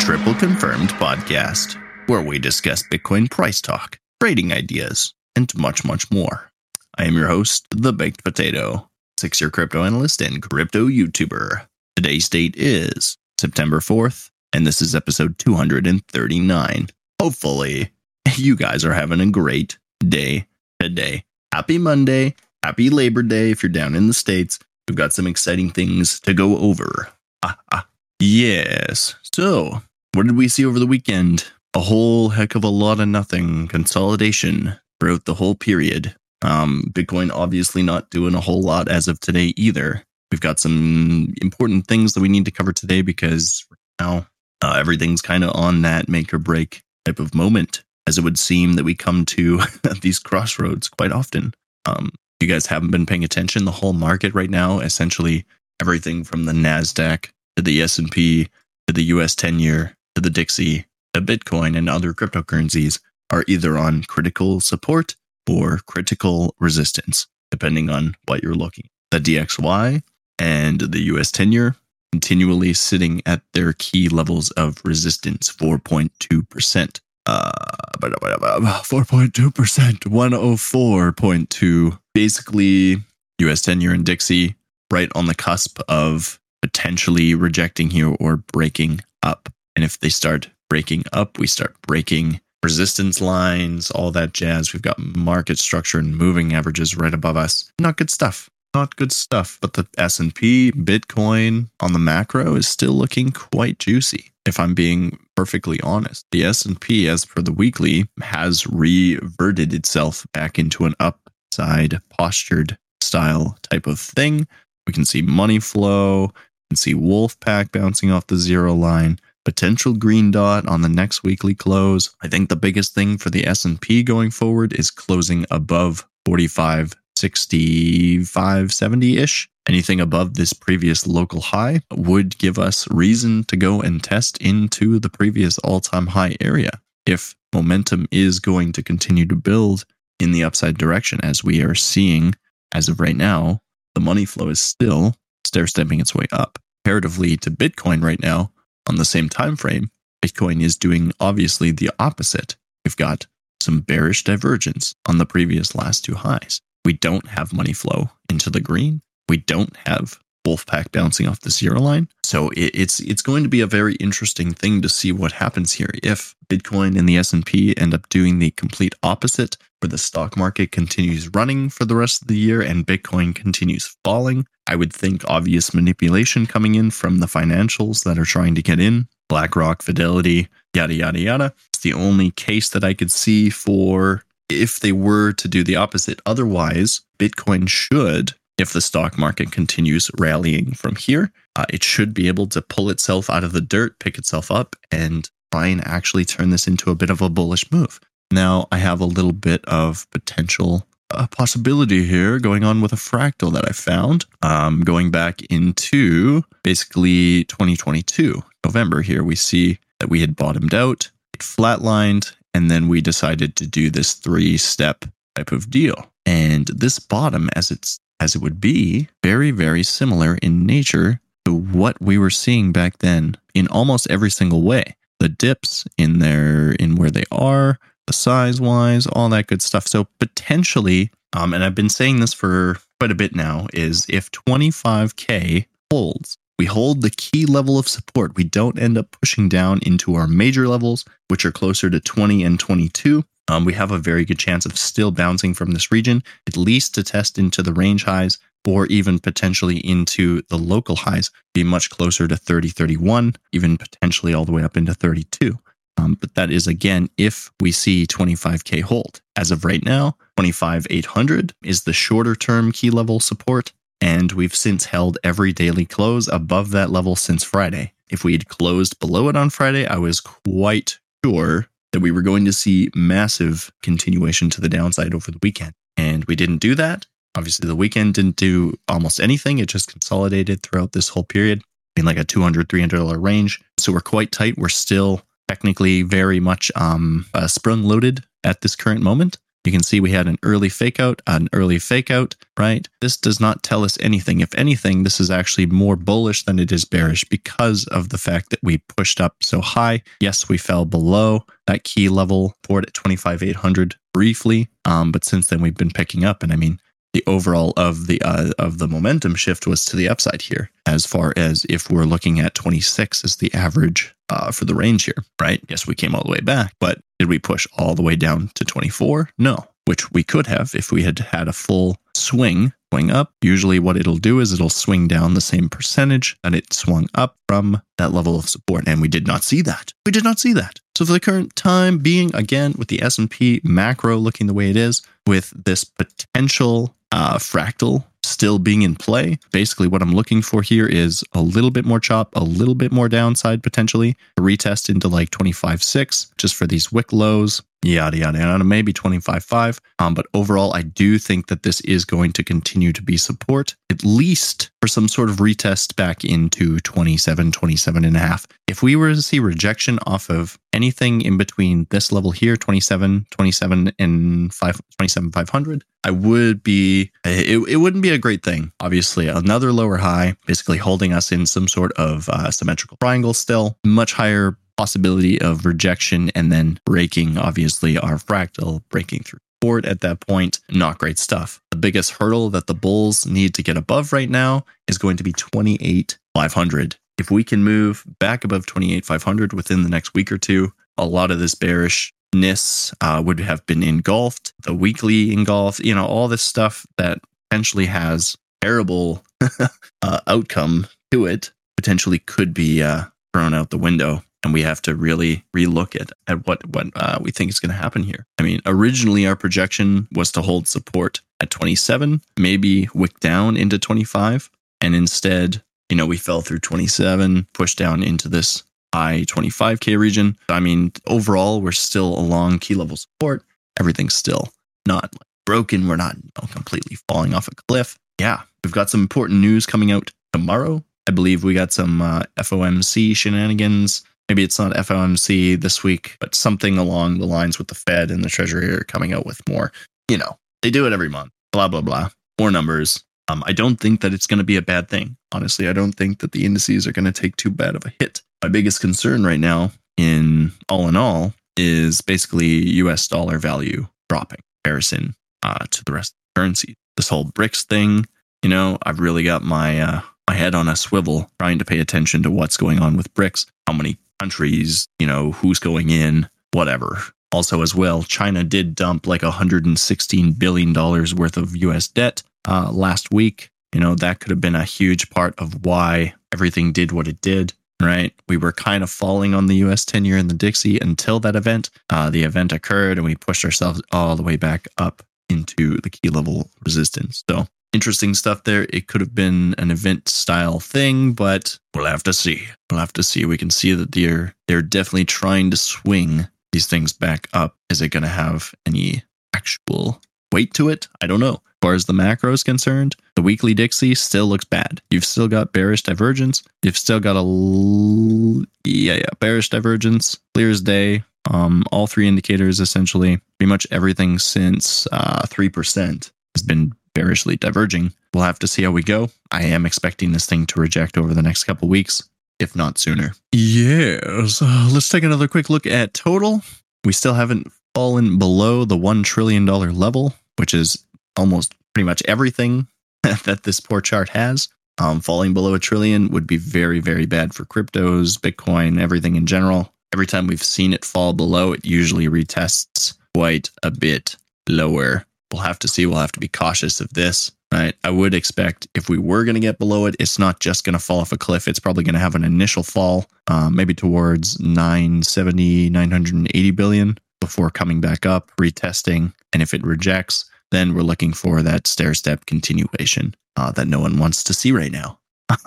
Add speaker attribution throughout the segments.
Speaker 1: Triple Confirmed podcast, where we discuss Bitcoin price talk, trading ideas, and much, much more. I am your host, The Baked Potato, six year crypto analyst and crypto YouTuber. Today's date is September 4th, and this is episode 239. Hopefully, you guys are having a great day today. Happy Monday. Happy Labor Day if you're down in the States. We've got some exciting things to go over. Ah, ah. Yes. So, what did we see over the weekend? A whole heck of a lot of nothing consolidation throughout the whole period. Um, Bitcoin obviously not doing a whole lot as of today either. We've got some important things that we need to cover today because now uh, everything's kind of on that make or break type of moment, as it would seem that we come to these crossroads quite often. Um, you guys haven't been paying attention. The whole market right now, essentially everything from the Nasdaq to the S and P to the U.S. ten year to the Dixie to Bitcoin and other cryptocurrencies, are either on critical support or critical resistance, depending on what you're looking. The DXY and the US 10 year continually sitting at their key levels of resistance 4.2%. Uh, 4.2%, 104.2. Basically, US 10 year and Dixie right on the cusp of potentially rejecting here or breaking up. And if they start breaking up, we start breaking resistance lines, all that jazz. We've got market structure and moving averages right above us. Not good stuff. Not good stuff. But the S&P, Bitcoin on the macro is still looking quite juicy. If I'm being perfectly honest, the S&P as per the weekly has reverted itself back into an upside postured style type of thing. We can see money flow, we can see Wolfpack bouncing off the zero line potential green dot on the next weekly close. I think the biggest thing for the S&P going forward is closing above 45 65 70ish. Anything above this previous local high would give us reason to go and test into the previous all-time high area. If momentum is going to continue to build in the upside direction as we are seeing as of right now, the money flow is still stair stepping its way up. Comparatively to Bitcoin right now, on the same time frame, Bitcoin is doing obviously the opposite. We've got some bearish divergence on the previous last two highs. We don't have money flow into the green. We don't have Wolfpack bouncing off the zero line. So it's it's going to be a very interesting thing to see what happens here. If Bitcoin and the S&P end up doing the complete opposite, where the stock market continues running for the rest of the year and Bitcoin continues falling, I would think obvious manipulation coming in from the financials that are trying to get in, BlackRock, Fidelity, yada yada yada. It's the only case that I could see for if they were to do the opposite. Otherwise, Bitcoin should if the stock market continues rallying from here, uh, it should be able to pull itself out of the dirt, pick itself up, and try and actually turn this into a bit of a bullish move. Now, I have a little bit of potential uh, possibility here going on with a fractal that I found. Um, going back into basically 2022, November here, we see that we had bottomed out, it flatlined, and then we decided to do this three step type of deal. And this bottom, as it's as it would be, very, very similar in nature to what we were seeing back then in almost every single way. The dips in their in where they are, size wise, all that good stuff. So potentially, um, and I've been saying this for quite a bit now, is if 25k holds, we hold the key level of support. We don't end up pushing down into our major levels, which are closer to 20 and 22 um, we have a very good chance of still bouncing from this region, at least to test into the range highs or even potentially into the local highs, be much closer to 30, 31, even potentially all the way up into 32. Um, but that is again if we see 25k hold. As of right now, 25,800 is the shorter term key level support, and we've since held every daily close above that level since Friday. If we had closed below it on Friday, I was quite sure that we were going to see massive continuation to the downside over the weekend. And we didn't do that. Obviously, the weekend didn't do almost anything. It just consolidated throughout this whole period in like a $200, $300 range. So we're quite tight. We're still technically very much um, uh, sprung loaded at this current moment. You can see we had an early fake out, an early fake out, right? This does not tell us anything. If anything, this is actually more bullish than it is bearish because of the fact that we pushed up so high. Yes, we fell below that key level port at 25,800 briefly. Um, but since then we've been picking up. And I mean, the overall of the uh, of the momentum shift was to the upside here as far as if we're looking at 26 as the average uh, for the range here right? Yes we came all the way back but did we push all the way down to 24 no which we could have if we had had a full swing going up. Usually what it'll do is it'll swing down the same percentage that it swung up from that level of support and we did not see that. We did not see that. So for the current time being again with the S&P macro looking the way it is with this potential uh, fractal still being in play. Basically, what I'm looking for here is a little bit more chop, a little bit more downside potentially, a retest into like 25.6 just for these wick lows, yada, yada, yada, maybe 25.5. Um, but overall, I do think that this is going to continue to be support, at least for some sort of retest back into 27, 27 and a half. If we were to see rejection off of anything in between this level here, 27, 27 and 5, 27, 500, I would be, it, it wouldn't be a great thing. Obviously, another lower high, basically holding us in some sort of uh, symmetrical triangle still, much higher possibility of rejection and then breaking, obviously, our fractal, breaking through support at that point. Not great stuff. The biggest hurdle that the Bulls need to get above right now is going to be 28,500. If we can move back above 28,500 within the next week or two, a lot of this bearishness uh, would have been engulfed, the weekly engulfed, you know, all this stuff that potentially has terrible uh, outcome to it potentially could be uh, thrown out the window and we have to really relook at, at what, what uh, we think is going to happen here. I mean, originally our projection was to hold support at 27, maybe wick down into 25. And instead, you know, we fell through 27, pushed down into this high 25K region. I mean, overall, we're still along key level support. Everything's still not broken. We're not you know, completely falling off a cliff. Yeah, we've got some important news coming out tomorrow. I believe we got some uh, FOMC shenanigans maybe it's not FOMC this week, but something along the lines with the Fed and the Treasury are coming out with more. You know, they do it every month. Blah blah blah. More numbers. Um, I don't think that it's going to be a bad thing. Honestly, I don't think that the indices are going to take too bad of a hit. My biggest concern right now, in all in all, is basically U.S. dollar value dropping comparison uh, to the rest of the currency. This whole BRICS thing, you know, I've really got my uh, my head on a swivel trying to pay attention to what's going on with BRICS, how many countries, you know, who's going in, whatever. Also, as well, China did dump like $116 billion worth of US debt uh, last week. You know, that could have been a huge part of why everything did what it did, right? We were kind of falling on the US 10 year in the Dixie until that event. Uh, the event occurred and we pushed ourselves all the way back up into the key level resistance. So interesting stuff there. It could have been an event style thing, but we'll have to see. We'll have to see. We can see that they're they're definitely trying to swing these things back up. Is it going to have any actual weight to it? I don't know. As far as the macro is concerned, the weekly Dixie still looks bad. You've still got bearish divergence. You've still got a l- yeah yeah bearish divergence, clear as day. Um, all three indicators essentially, pretty much everything since uh, three percent has been bearishly diverging. We'll have to see how we go. I am expecting this thing to reject over the next couple weeks, if not sooner. Yes. Uh, let's take another quick look at total. We still haven't fallen below the $1 trillion level, which is almost pretty much everything that this poor chart has. Um, falling below a trillion would be very, very bad for cryptos, Bitcoin, everything in general. Every time we've seen it fall below, it usually retests quite a bit lower we'll have to see. We'll have to be cautious of this, right? I would expect if we were going to get below it, it's not just going to fall off a cliff. It's probably going to have an initial fall, uh, maybe towards 970, 980 billion before coming back up, retesting. And if it rejects, then we're looking for that stair step continuation uh, that no one wants to see right now.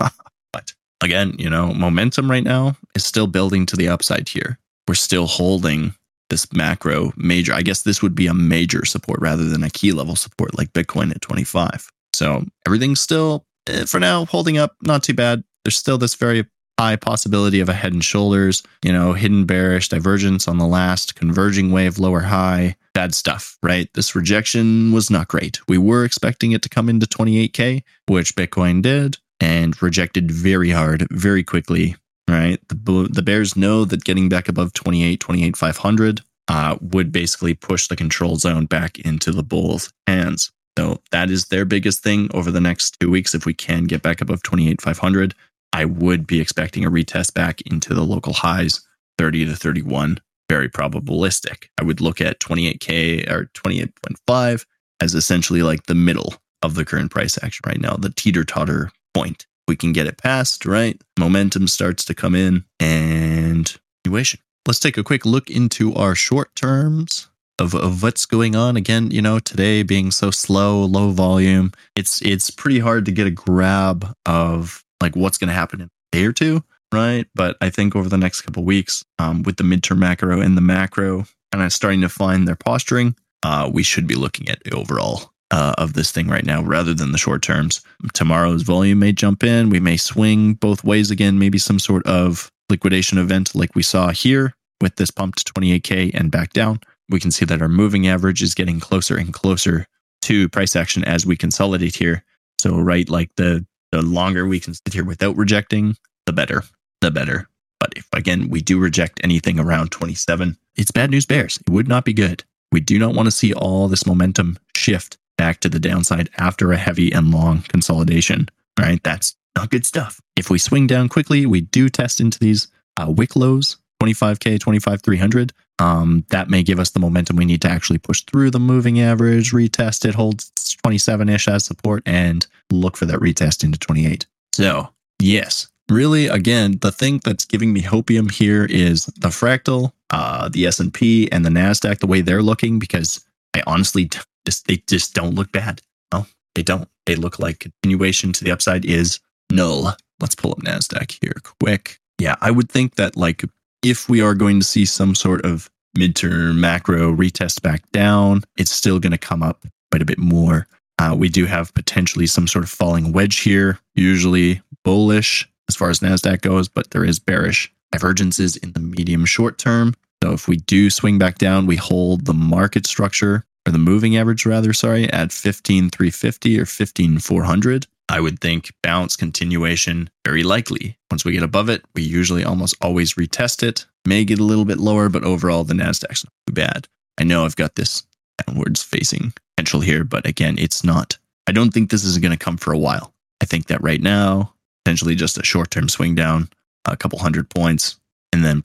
Speaker 1: but again, you know, momentum right now is still building to the upside here. We're still holding this macro major. I guess this would be a major support rather than a key level support like Bitcoin at 25. So everything's still, eh, for now, holding up. Not too bad. There's still this very high possibility of a head and shoulders, you know, hidden bearish divergence on the last converging wave lower high. Bad stuff, right? This rejection was not great. We were expecting it to come into 28K, which Bitcoin did and rejected very hard, very quickly, right? The, the bears know that getting back above 28, 28, 500 uh, would basically push the control zone back into the bull's hands. So that is their biggest thing over the next two weeks. If we can get back above 28, 500, I would be expecting a retest back into the local highs, 30 to 31. Very probabilistic. I would look at 28K or 28.5 as essentially like the middle of the current price action right now, the teeter totter point. We can get it past, right? Momentum starts to come in and continuation. Let's take a quick look into our short terms of, of what's going on. Again, you know, today being so slow, low volume, it's it's pretty hard to get a grab of like what's going to happen in a day or two, right? But I think over the next couple weeks, um, with the midterm macro and the macro kind of starting to find their posturing, uh, we should be looking at overall uh, of this thing right now rather than the short terms. Tomorrow's volume may jump in. We may swing both ways again, maybe some sort of liquidation event like we saw here with this pump to 28K and back down we can see that our moving average is getting closer and closer to price action as we consolidate here. So, right, like the the longer we can sit here without rejecting, the better, the better. But if again we do reject anything around 27, it's bad news bears. It would not be good. We do not want to see all this momentum shift back to the downside after a heavy and long consolidation. Right, that's not good stuff. If we swing down quickly, we do test into these uh, wick lows 25K, 25, 300. Um, that may give us the momentum we need to actually push through the moving average, retest it, hold 27 ish as support, and look for that retest into 28. So, yes, really, again, the thing that's giving me hopium here is the fractal, uh, the S&P, and the Nasdaq. The way they're looking, because I honestly just they just don't look bad. No, they don't. They look like continuation to the upside is null. Let's pull up Nasdaq here quick. Yeah, I would think that like if we are going to see some sort of midterm macro retest back down, it's still going to come up quite a bit more. Uh, we do have potentially some sort of falling wedge here, usually bullish as far as NASDAQ goes, but there is bearish divergences in the medium short term. So if we do swing back down, we hold the market structure or the moving average rather, sorry, at 15,350 or 15,400. I would think bounce continuation very likely. Once we get above it, we usually almost always retest it. May get a little bit lower, but overall the Nasdaq's not too bad. I know I've got this downwards facing potential here, but again, it's not. I don't think this is going to come for a while. I think that right now, potentially just a short term swing down, a couple hundred points, and then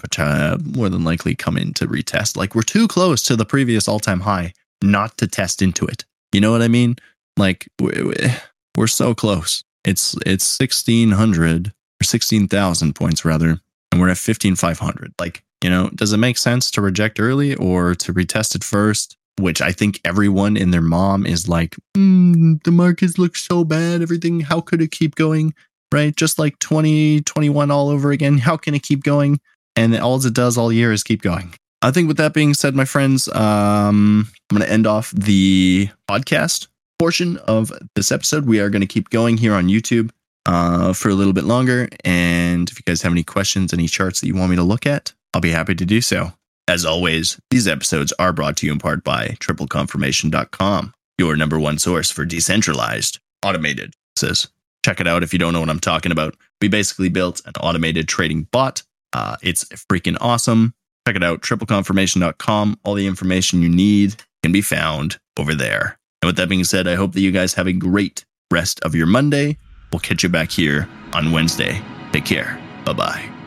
Speaker 1: more than likely come in to retest. Like we're too close to the previous all time high not to test into it. You know what I mean? Like we're so close. It's it's 1600 or 16,000 points rather, and we're at 15,500. Like, you know, does it make sense to reject early or to retest it first? Which I think everyone in their mom is like, mm, the markets look so bad. Everything, how could it keep going? Right? Just like 2021 all over again. How can it keep going? And all it does all year is keep going. I think with that being said, my friends, um, I'm going to end off the podcast portion of this episode. We are going to keep going here on YouTube uh, for a little bit longer. And if you guys have any questions, any charts that you want me to look at, I'll be happy to do so. As always, these episodes are brought to you in part by tripleconfirmation.com, your number one source for decentralized, automated says. Check it out if you don't know what I'm talking about. We basically built an automated trading bot. Uh, it's freaking awesome. Check it out, tripleconfirmation.com. All the information you need can be found over there. And with that being said, I hope that you guys have a great rest of your Monday. We'll catch you back here on Wednesday. Take care. Bye bye.